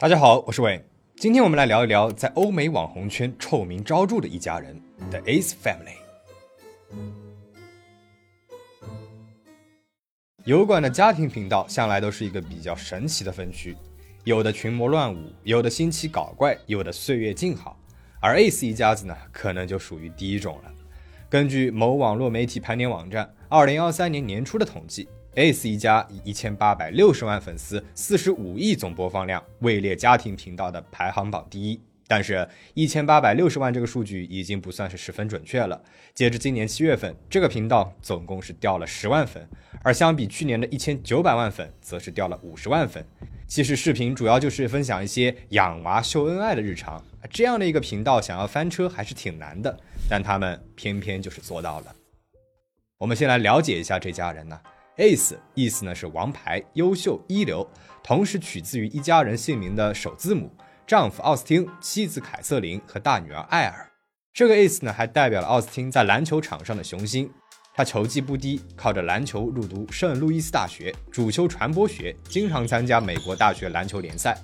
大家好，我是伟。今天我们来聊一聊在欧美网红圈臭名昭著的一家人 ——The Ace Family。油管的家庭频道向来都是一个比较神奇的分区，有的群魔乱舞，有的新奇搞怪，有的岁月静好。而 Ace 一家子呢，可能就属于第一种了。根据某网络媒体盘点网站二零二三年年初的统计。Ace 一家以一千八百六十万粉丝、四十五亿总播放量位列家庭频道的排行榜第一。但是，一千八百六十万这个数据已经不算是十分准确了。截至今年七月份，这个频道总共是掉了十万粉，而相比去年的一千九百万粉，则是掉了五十万粉。其实，视频主要就是分享一些养娃秀恩爱的日常，这样的一个频道想要翻车还是挺难的，但他们偏偏就是做到了。我们先来了解一下这家人呢。Ace 意思呢是王牌、优秀、一流，同时取自于一家人姓名的首字母，丈夫奥斯汀、妻子凯瑟琳和大女儿艾尔。这个 Ace 呢还代表了奥斯汀在篮球场上的雄心，他球技不低，靠着篮球入读圣路易斯大学，主修传播学，经常参加美国大学篮球联赛。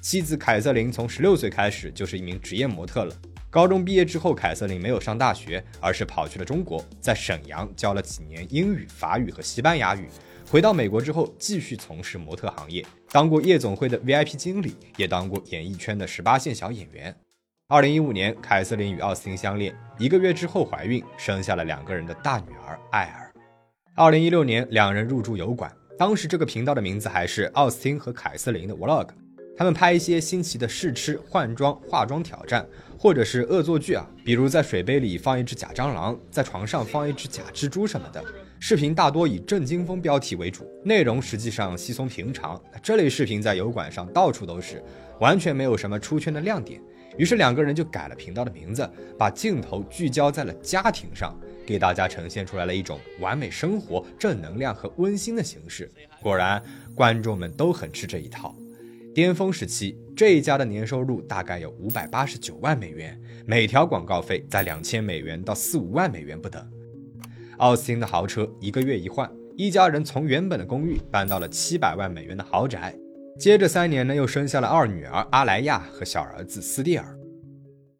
妻子凯瑟琳从十六岁开始就是一名职业模特了。高中毕业之后，凯瑟琳没有上大学，而是跑去了中国，在沈阳教了几年英语、法语和西班牙语。回到美国之后，继续从事模特行业，当过夜总会的 VIP 经理，也当过演艺圈的十八线小演员。二零一五年，凯瑟琳与奥斯汀相恋，一个月之后怀孕，生下了两个人的大女儿艾尔。二零一六年，两人入住油管，当时这个频道的名字还是奥斯汀和凯瑟琳的 Vlog。他们拍一些新奇的试吃、换装、化妆挑战，或者是恶作剧啊，比如在水杯里放一只假蟑螂，在床上放一只假蜘蛛什么的。视频大多以震惊风标题为主，内容实际上稀松平常。这类视频在油管上到处都是，完全没有什么出圈的亮点。于是两个人就改了频道的名字，把镜头聚焦在了家庭上，给大家呈现出来了一种完美生活、正能量和温馨的形式。果然，观众们都很吃这一套。巅峰时期，这一家的年收入大概有五百八十九万美元，每条广告费在两千美元到四五万美元不等。奥斯汀的豪车一个月一换，一家人从原本的公寓搬到了七百万美元的豪宅。接着三年呢，又生下了二女儿阿莱亚和小儿子斯蒂尔。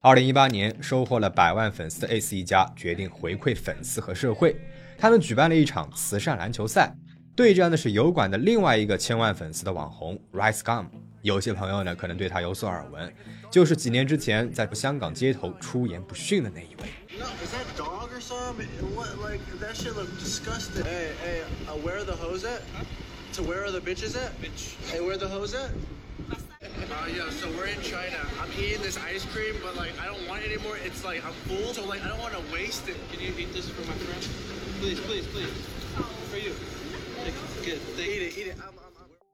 二零一八年，收获了百万粉丝的 Ace 一家决定回馈粉丝和社会，他们举办了一场慈善篮球赛，对战的是油管的另外一个千万粉丝的网红 Rice Gum。有些朋友呢，可能对他有所耳闻，就是几年之前在香港街头出言不逊的那一位。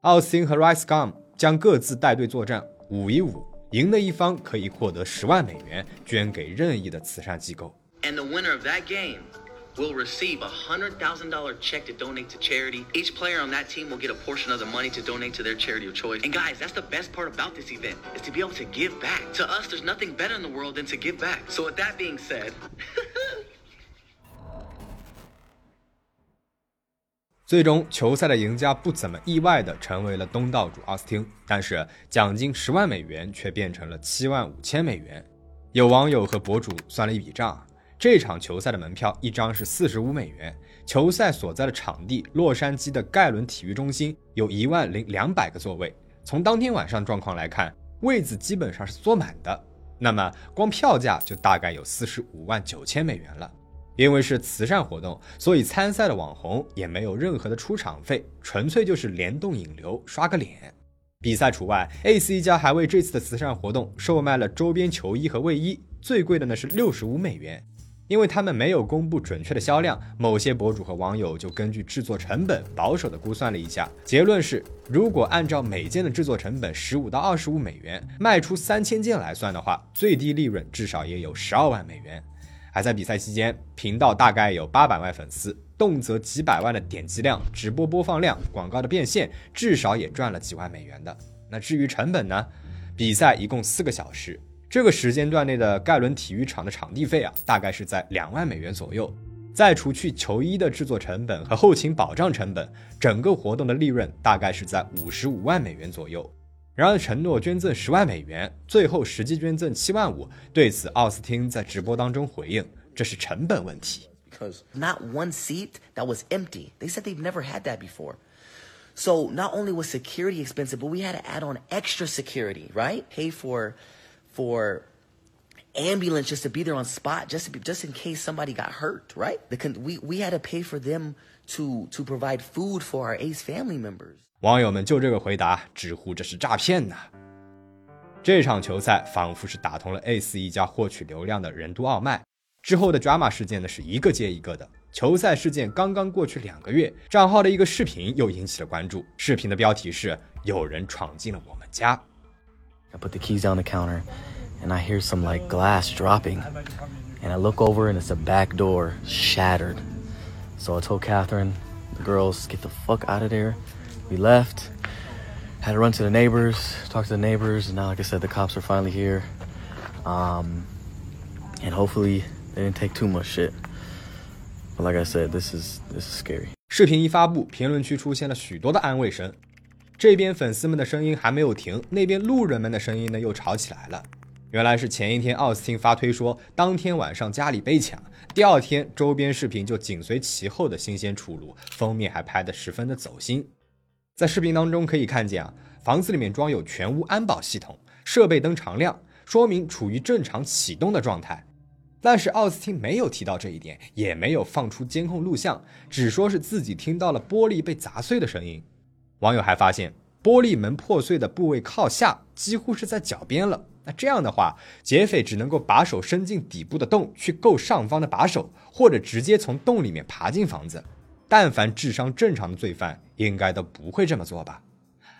奥斯汀和 Rice Gum。将各自带队作战，五一五，赢的一方可以获得十万美元，捐给任意的慈善机构。And the winner of that game will receive a hundred thousand dollar check to donate to charity. Each player on that team will get a portion of the money to donate to their charity of choice. And guys, that's the best part about this event is to be able to give back. To us, there's nothing better in the world than to give back. So with that being said. 最终，球赛的赢家不怎么意外的成为了东道主奥斯汀，但是奖金十万美元却变成了七万五千美元。有网友和博主算了一笔账，这场球赛的门票一张是四十五美元，球赛所在的场地洛杉矶的盖伦体育中心有一万零两百个座位，从当天晚上状况来看，位子基本上是坐满的，那么光票价就大概有四十五万九千美元了。因为是慈善活动，所以参赛的网红也没有任何的出场费，纯粹就是联动引流，刷个脸。比赛除外 A.C. 家还为这次的慈善活动售卖了周边球衣和卫衣，最贵的呢是六十五美元。因为他们没有公布准确的销量，某些博主和网友就根据制作成本保守的估算了一下，结论是，如果按照每件的制作成本十五到二十五美元，卖出三千件来算的话，最低利润至少也有十二万美元。还在比赛期间，频道大概有八百万粉丝，动辄几百万的点击量、直播播放量、广告的变现，至少也赚了几万美元的。那至于成本呢？比赛一共四个小时，这个时间段内的盖伦体育场的场地费啊，大概是在两万美元左右。再除去球衣的制作成本和后勤保障成本，整个活动的利润大概是在五十五万美元左右。然而承诺捐赠十万美元，最后实际捐赠七万五。对此，奥斯汀在直播当中回应：“这是成本问题。” Because not one seat that was empty. They said they've never had that before. So not only was security expensive, but we had to add on extra security, right? Pay for for ambulance just to be there on spot, just to be, just in case somebody got hurt, right? The, we we had to pay for them to to provide food for our Ace family members. 网友们就这个回答直呼这是诈骗呐！这场球赛仿佛是打通了 A 四一家获取流量的任督二脉。之后的 drama 事件呢是一个接一个的。球赛事件刚刚过去两个月，账号的一个视频又引起了关注。视频的标题是“有人闯进了我们家”。I put the keys on the counter, and I hear some like glass dropping, and I look over and it's a back door shattered. So I told Catherine, the girls, get the fuck out of there. We left. Had to run to the neighbors, talk to the neighbors, and now, like I said, the cops are finally here. Um, and hopefully they didn't take too much shit. But like I said, this is this is scary. 视频一发布，评论区出现了许多的安慰声。这边粉丝们的声音还没有停，那边路人们的声音呢又吵起来了。原来是前一天奥斯汀发推说当天晚上家里被抢，第二天周边视频就紧随其后的新鲜出炉，封面还拍得十分的走心。在视频当中可以看见啊，房子里面装有全屋安保系统，设备灯常亮，说明处于正常启动的状态。但是奥斯汀没有提到这一点，也没有放出监控录像，只说是自己听到了玻璃被砸碎的声音。网友还发现，玻璃门破碎的部位靠下，几乎是在脚边了。那这样的话，劫匪只能够把手伸进底部的洞去够上方的把手，或者直接从洞里面爬进房子。但凡智商正常的罪犯，应该都不会这么做吧？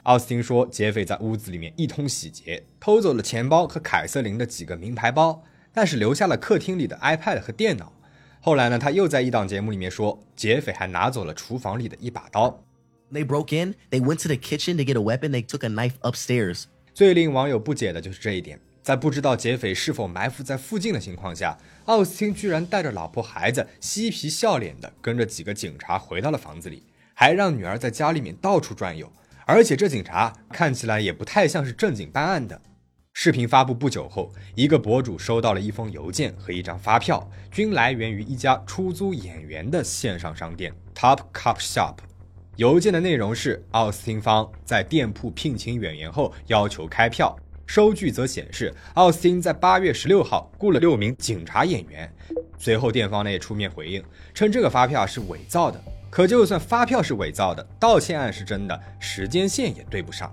奥斯汀说，劫匪在屋子里面一通洗劫，偷走了钱包和凯瑟琳的几个名牌包，但是留下了客厅里的 iPad 和电脑。后来呢，他又在一档节目里面说，劫匪还拿走了厨房里的一把刀。They broke in. They went to the kitchen to get a weapon. They took a knife upstairs. 最令网友不解的就是这一点，在不知道劫匪是否埋伏在附近的情况下，奥斯汀居然带着老婆孩子，嬉皮笑脸的跟着几个警察回到了房子里。还让女儿在家里面到处转悠，而且这警察看起来也不太像是正经办案的。视频发布不久后，一个博主收到了一封邮件和一张发票，均来源于一家出租演员的线上商店 Top Cup Shop。邮件的内容是奥斯汀方在店铺聘请演员后要求开票，收据则显示奥斯汀在八月十六号雇了六名警察演员。随后店方呢也出面回应，称这个发票是伪造的。可就算发票是伪造的，道歉案是真的，时间线也对不上。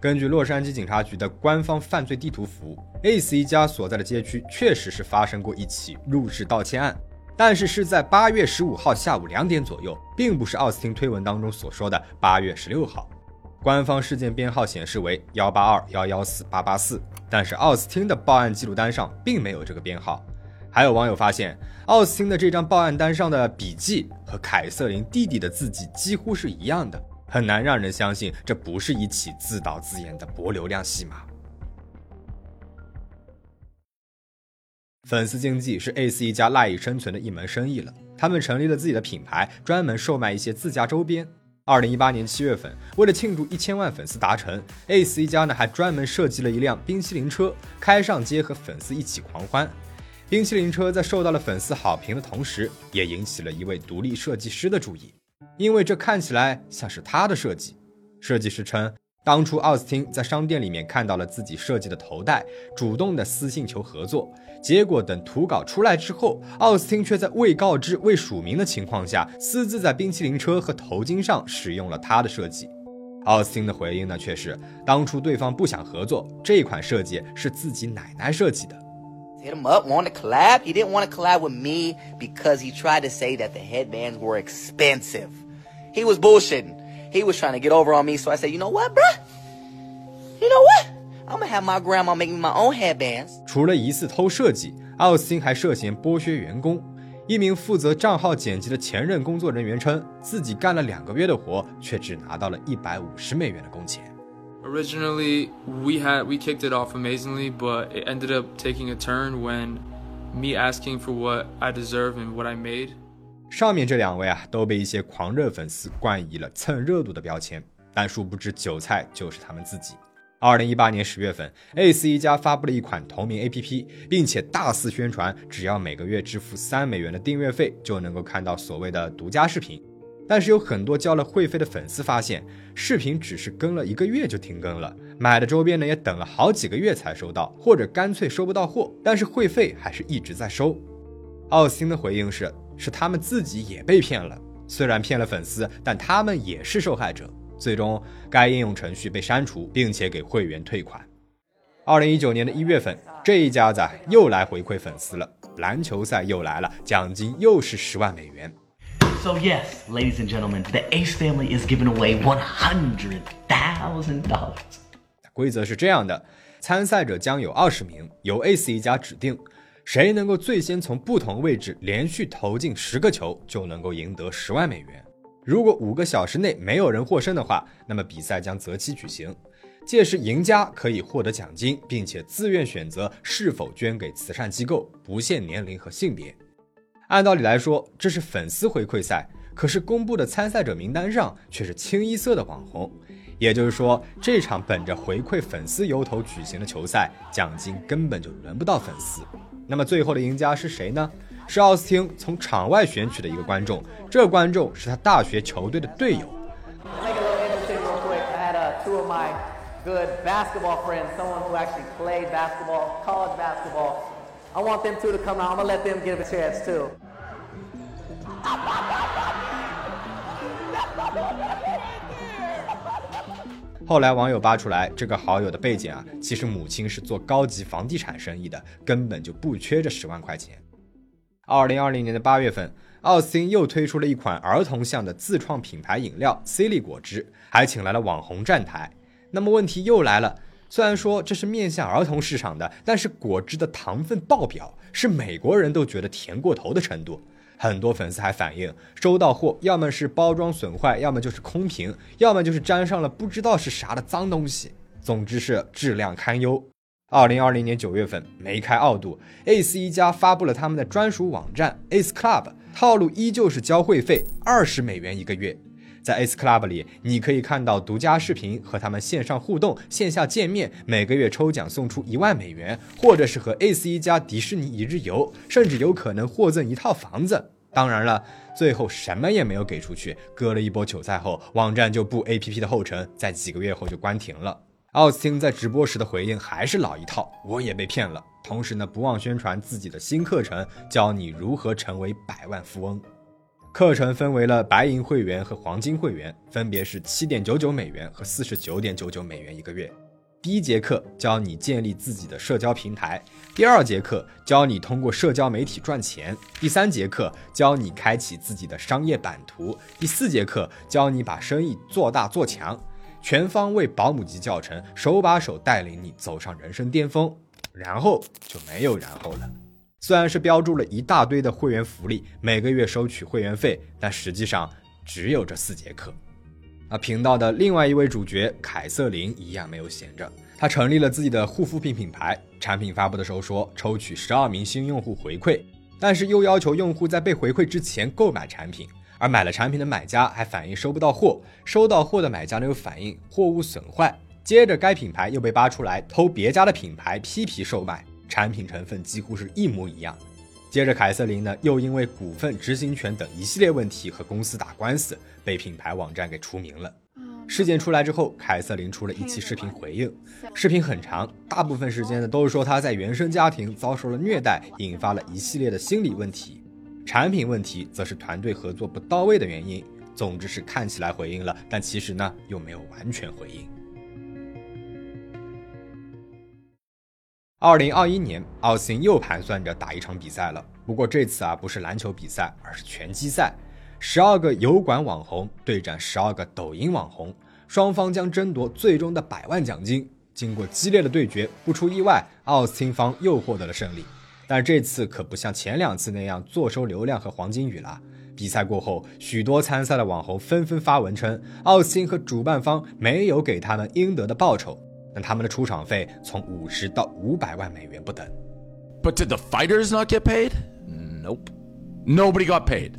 根据洛杉矶警察局的官方犯罪地图服务，Ace 一家所在的街区确实是发生过一起入室盗窃案，但是是在八月十五号下午两点左右，并不是奥斯汀推文当中所说的八月十六号。官方事件编号显示为幺八二幺幺四八八四，但是奥斯汀的报案记录单上并没有这个编号。还有网友发现，奥斯汀的这张报案单上的笔记和凯瑟琳弟弟的字迹几乎是一样的，很难让人相信这不是一起自导自演的博流量戏码。粉丝经济是 ACE 一家赖以生存的一门生意了，他们成立了自己的品牌，专门售卖一些自家周边。二零一八年七月份，为了庆祝一千万粉丝达成，ACE 一家呢还专门设计了一辆冰淇淋车，开上街和粉丝一起狂欢。冰淇淋车在受到了粉丝好评的同时，也引起了一位独立设计师的注意，因为这看起来像是他的设计。设计师称，当初奥斯汀在商店里面看到了自己设计的头戴，主动的私信求合作，结果等图稿出来之后，奥斯汀却在未告知、未署名的情况下，私自在冰淇淋车和头巾上使用了他的设计。奥斯汀的回应呢，却是当初对方不想合作，这款设计是自己奶奶设计的。hit him up, wanted to collab. He didn't want to collab with me because he tried to say that the headbands were expensive. He was bullshitting. He was trying to get over on me, so I said, you know what, bruh? You know what? I'm gonna have my grandma make me my own headbands. 除了疑似偷设计，奥斯汀还涉嫌剥削员工。一名负责账号剪辑的前任工作人员称，自己干了两个月的活，却只拿到了一百五十美元的工钱。 Originally, we had we kicked it off amazingly, but it ended up taking a turn when me asking for what I deserve and what I made. 上面这两位啊，都被一些狂热粉丝冠以了蹭热度的标签，但殊不知韭菜就是他们自己。二零一八年十月份，ACE 一家发布了一款同名 APP，并且大肆宣传，只要每个月支付三美元的订阅费，就能够看到所谓的独家视频。但是有很多交了会费的粉丝发现，视频只是更了一个月就停更了，买的周边呢也等了好几个月才收到，或者干脆收不到货，但是会费还是一直在收。奥斯汀的回应是：是他们自己也被骗了，虽然骗了粉丝，但他们也是受害者。最终，该应用程序被删除，并且给会员退款。二零一九年的一月份，这一家子又来回馈粉丝了，篮球赛又来了，奖金又是十万美元。So yes, ladies and gentlemen, the Ace family is giving away one hundred thousand dollars. 规则是这样的：参赛者将有二十名，由 Ace 一家指定，谁能够最先从不同位置连续投进十个球，就能够赢得十万美元。如果五个小时内没有人获胜的话，那么比赛将择期举行。届时，赢家可以获得奖金，并且自愿选择是否捐给慈善机构，不限年龄和性别。按道理来说，这是粉丝回馈赛，可是公布的参赛者名单上却是清一色的网红。也就是说，这场本着回馈粉丝由头举行的球赛，奖金根本就轮不到粉丝。那么，最后的赢家是谁呢？是奥斯汀从场外选取的一个观众，这观众是他大学球队的队友。good basketball friends, someone who actually played basketball, college basketball. I want them two to come out. I'm gonna let them give a chance too. 后来网友扒出来，这个好友的背景啊，其实母亲是做高级房地产生意的，根本就不缺这十万块钱。二零二零年的八月份，奥斯汀又推出了一款儿童向的自创品牌饮料 C 利果汁，还请来了网红站台。那么问题又来了，虽然说这是面向儿童市场的，但是果汁的糖分爆表，是美国人都觉得甜过头的程度。很多粉丝还反映，收到货要么是包装损坏，要么就是空瓶，要么就是沾上了不知道是啥的脏东西，总之是质量堪忧。二零二零年九月份，梅开二度，Ace 一家发布了他们的专属网站 Ace Club，套路依旧是交会费二十美元一个月。在 Ace Club 里，你可以看到独家视频和他们线上互动、线下见面，每个月抽奖送出一万美元，或者是和 Ace 一家迪士尼一日游，甚至有可能获赠一套房子。当然了，最后什么也没有给出去，割了一波韭菜后，网站就步 APP 的后尘，在几个月后就关停了。奥斯汀在直播时的回应还是老一套，我也被骗了。同时呢，不忘宣传自己的新课程，教你如何成为百万富翁。课程分为了白银会员和黄金会员，分别是七点九九美元和四十九点九九美元一个月。第一节课教你建立自己的社交平台，第二节课教你通过社交媒体赚钱，第三节课教你开启自己的商业版图，第四节课教你把生意做大做强。全方位保姆级教程，手把手带领你走上人生巅峰，然后就没有然后了。虽然是标注了一大堆的会员福利，每个月收取会员费，但实际上只有这四节课。而频道的另外一位主角凯瑟琳一样没有闲着，她成立了自己的护肤品品牌。产品发布的时候说抽取十二名新用户回馈，但是又要求用户在被回馈之前购买产品。而买了产品的买家还反映收不到货，收到货的买家呢又反映货物损坏。接着，该品牌又被扒出来偷别家的品牌批皮售卖，产品成分几乎是一模一样。接着，凯瑟琳呢又因为股份、执行权等一系列问题和公司打官司，被品牌网站给除名了。事件出来之后，凯瑟琳出了一期视频回应，视频很长，大部分时间呢都是说她在原生家庭遭受了虐待，引发了一系列的心理问题。产品问题则是团队合作不到位的原因。总之是看起来回应了，但其实呢又没有完全回应。二零二一年，奥斯汀又盘算着打一场比赛了，不过这次啊不是篮球比赛，而是拳击赛。十二个油管网红对战十二个抖音网红，双方将争夺最终的百万奖金。经过激烈的对决，不出意外，奥斯汀方又获得了胜利。但这次可不像前两次那样坐收流量和黄金雨了。比赛过后，许多参赛的网红纷纷发文称，奥斯汀和主办方没有给他们应得的报酬，但他们的出场费从五十到五百万美元不等。But did the fighters not get paid? Nope. Nobody got paid.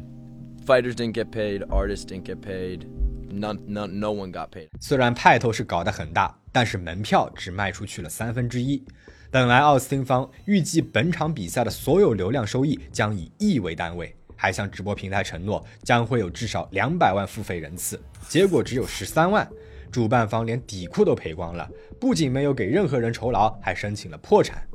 Fighters didn't get paid. Artists didn't get paid. None, none, no one got paid. 虽然派头是搞得很大，但是门票只卖出去了三分之一。本来奥斯汀方预计本场比赛的所有流量收益将以亿为单位，还向直播平台承诺将会有至少两百万付费人次，结果只有十三万。主办方连底裤都赔光了，不仅没有给任何人酬劳，还申请了破产。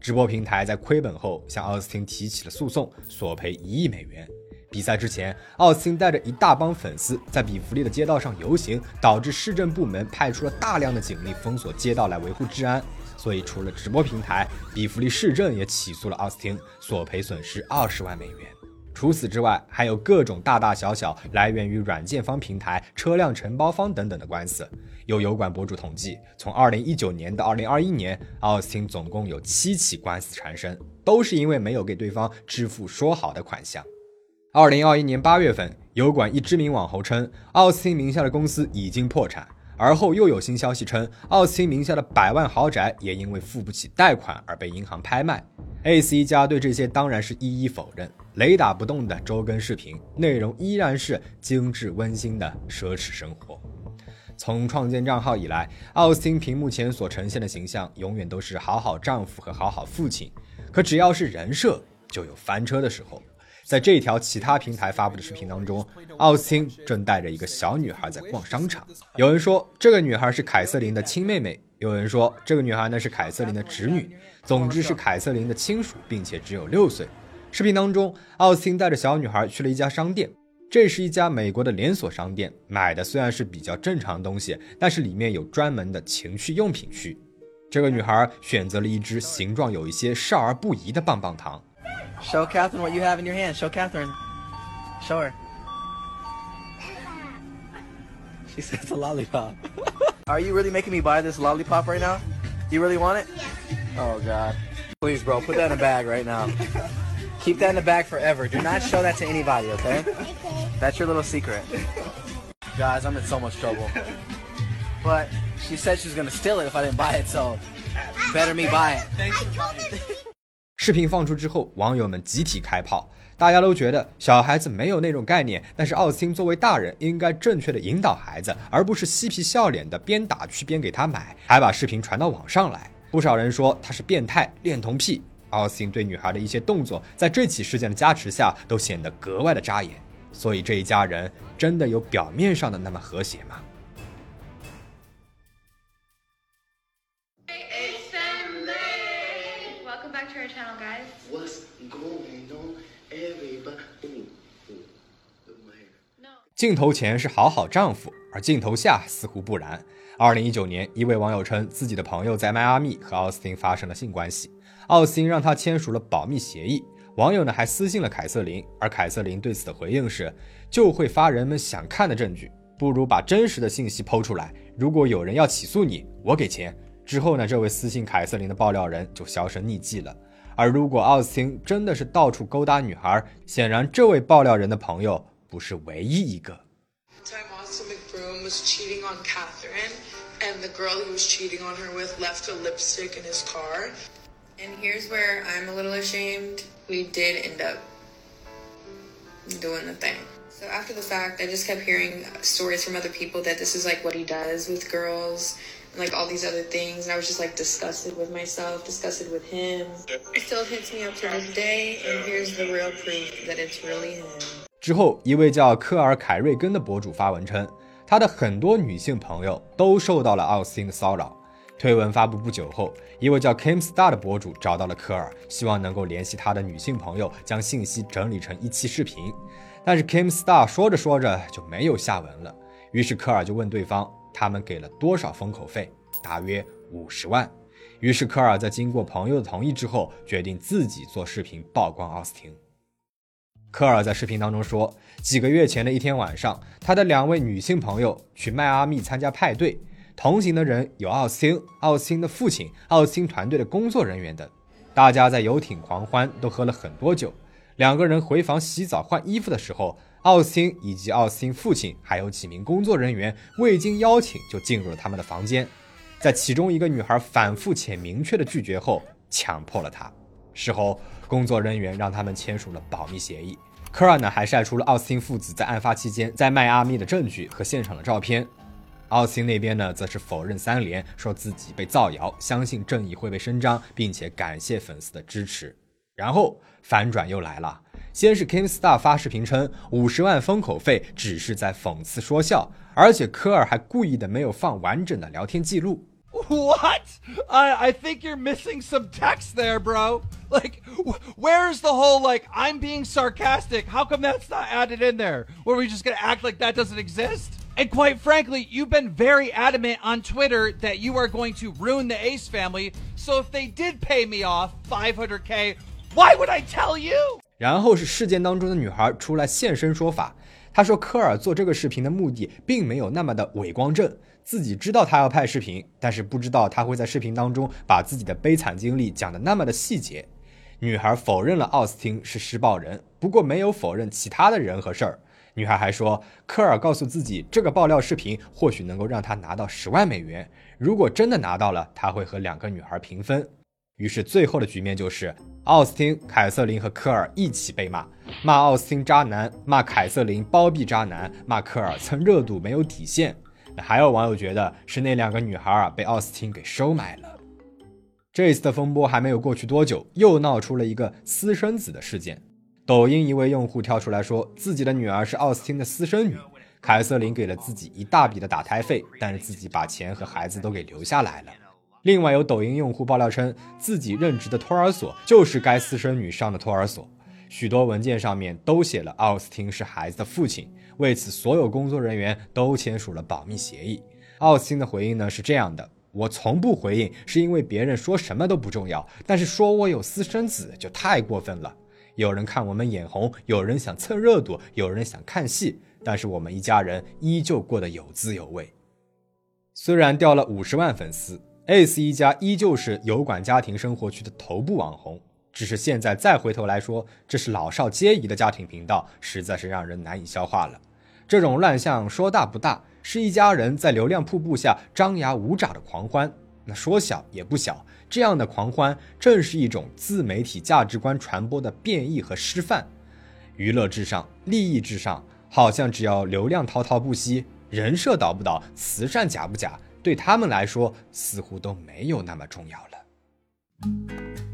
直播平台在亏本后向奥斯汀提起了诉讼，索赔一亿美元。比赛之前，奥斯汀带着一大帮粉丝在比弗利的街道上游行，导致市政部门派出了大量的警力封锁街道来维护治安。所以，除了直播平台，比弗利市政也起诉了奥斯汀，索赔损失二十万美元。除此之外，还有各种大大小小来源于软件方平台、车辆承包方等等的官司。有油管博主统计，从2019年到2021年，奥斯汀总共有七起官司缠身，都是因为没有给对方支付说好的款项。二零二一年八月份，油管一知名网红称，奥斯汀名下的公司已经破产。而后又有新消息称，奥斯汀名下的百万豪宅也因为付不起贷款而被银行拍卖。A C 一家对这些当然是一一否认。雷打不动的周更视频内容依然是精致温馨的奢侈生活。从创建账号以来，奥斯汀屏幕前所呈现的形象永远都是好好丈夫和好好父亲。可只要是人设，就有翻车的时候。在这条其他平台发布的视频当中，奥斯汀正带着一个小女孩在逛商场。有人说这个女孩是凯瑟琳的亲妹妹，有人说这个女孩呢是凯瑟琳的侄女，总之是凯瑟琳的亲属，并且只有六岁。视频当中，奥斯汀带着小女孩去了一家商店，这是一家美国的连锁商店，买的虽然是比较正常的东西，但是里面有专门的情趣用品区。这个女孩选择了一只形状有一些少儿不宜的棒棒糖。Show Catherine what you have in your hand. Show Catherine. Show her. She says it's a lollipop. Are you really making me buy this lollipop right now? You really want it? Yeah. Oh god. Please, bro, put that in a bag right now. Keep that in the bag forever. Do not show that to anybody, okay? Okay. That's your little secret. Guys, I'm in so much trouble. But she said she was gonna steal it if I didn't buy it, so better me buy it. 视频放出之后，网友们集体开炮，大家都觉得小孩子没有那种概念，但是奥斯汀作为大人，应该正确的引导孩子，而不是嬉皮笑脸的边打趣边给他买，还把视频传到网上来。不少人说他是变态恋童癖。奥斯汀对女孩的一些动作，在这起事件的加持下，都显得格外的扎眼。所以这一家人真的有表面上的那么和谐吗？镜头前是好好丈夫，而镜头下似乎不然。二零一九年，一位网友称自己的朋友在迈阿密和奥斯汀发生了性关系，奥斯汀让他签署了保密协议。网友呢还私信了凯瑟琳，而凯瑟琳对此的回应是：就会发人们想看的证据，不如把真实的信息剖出来。如果有人要起诉你，我给钱。之后呢，这位私信凯瑟琳的爆料人就销声匿迹了。而如果奥斯汀真的是到处勾搭女孩，显然这位爆料人的朋友。不是唯一一个。Time Austin McBroom was cheating on Catherine, and the girl he was cheating on her with left a lipstick in his car. And here's where I'm a little ashamed. We did end up doing the thing. So after the fact, I just kept hearing stories from other people that this is like what he does with girls and like all these other things. And I was just like disgusted with myself, disgusted with him. It still hits me up to this day. And here's the real proof that it's really him. 之后，一位叫科尔·凯瑞根的博主发文称，他的很多女性朋友都受到了奥斯汀的骚扰。 推文发布不久后，一位叫 Kim Star 的博主找到了科尔，希望能够联系他的女性朋友，将信息整理成一期视频。但是 Kim Star 说着说着就没有下文了。于是科尔就问对方，他们给了多少封口费？大约五十万。于是科尔在经过朋友的同意之后，决定自己做视频曝光奥斯汀。科尔在视频当中说，几个月前的一天晚上，他的两位女性朋友去迈阿密参加派对，同行的人有奥斯汀、奥斯汀的父亲、奥斯汀团队的工作人员等，大家在游艇狂欢，都喝了很多酒。两个人回房洗澡换衣服的时候，奥斯汀以及奥斯汀父亲还有几名工作人员未经邀请就进入了他们的房间，在其中一个女孩反复且明确的拒绝后，强迫了他。事后，工作人员让他们签署了保密协议。科尔呢还晒出了奥斯汀父子在案发期间在迈阿密的证据和现场的照片。奥斯汀那边呢，则是否认三连，说自己被造谣，相信正义会被伸张，并且感谢粉丝的支持。然后反转又来了，先是 Kim Star 发视频称五十万封口费只是在讽刺说笑，而且科尔还故意的没有放完整的聊天记录。What? I I think you're missing some text there, bro. Like, where's the whole like I'm being sarcastic? How come that's not added in there? Were we just gonna act like that doesn't exist? And quite frankly, you've been very adamant on Twitter that you are going to ruin the Ace family. So if they did pay me off 500k, why would I tell you? 然后是事件当中的女孩出来现身说法，她说科尔做这个视频的目的并没有那么的伪光正，自己知道他要拍视频，但是不知道他会在视频当中把自己的悲惨经历讲的那么的细节。女孩否认了奥斯汀是施暴人，不过没有否认其他的人和事儿。女孩还说，科尔告诉自己，这个爆料视频或许能够让他拿到十万美元。如果真的拿到了，他会和两个女孩平分。于是最后的局面就是，奥斯汀、凯瑟琳和科尔一起被骂，骂奥斯汀渣男，骂凯瑟琳包庇渣男，骂科尔蹭热度没有底线。还有网友觉得是那两个女孩啊被奥斯汀给收买了。这一次的风波还没有过去多久，又闹出了一个私生子的事件。抖音一位用户跳出来说，自己的女儿是奥斯汀的私生女，凯瑟琳给了自己一大笔的打胎费，但是自己把钱和孩子都给留下来了。另外有抖音用户爆料称，自己任职的托儿所就是该私生女上的托儿所，许多文件上面都写了奥斯汀是孩子的父亲，为此所有工作人员都签署了保密协议。奥斯汀的回应呢是这样的：我从不回应，是因为别人说什么都不重要，但是说我有私生子就太过分了。有人看我们眼红，有人想蹭热度，有人想看戏，但是我们一家人依旧过得有滋有味。虽然掉了五十万粉丝，Ace 一家依旧是油管家庭生活区的头部网红。只是现在再回头来说，这是老少皆宜的家庭频道，实在是让人难以消化了。这种乱象说大不大，是一家人在流量瀑布下张牙舞爪的狂欢；那说小也不小。这样的狂欢正是一种自媒体价值观传播的变异和示范。娱乐至上，利益至上，好像只要流量滔滔不息，人设倒不倒，慈善假不假，对他们来说似乎都没有那么重要了。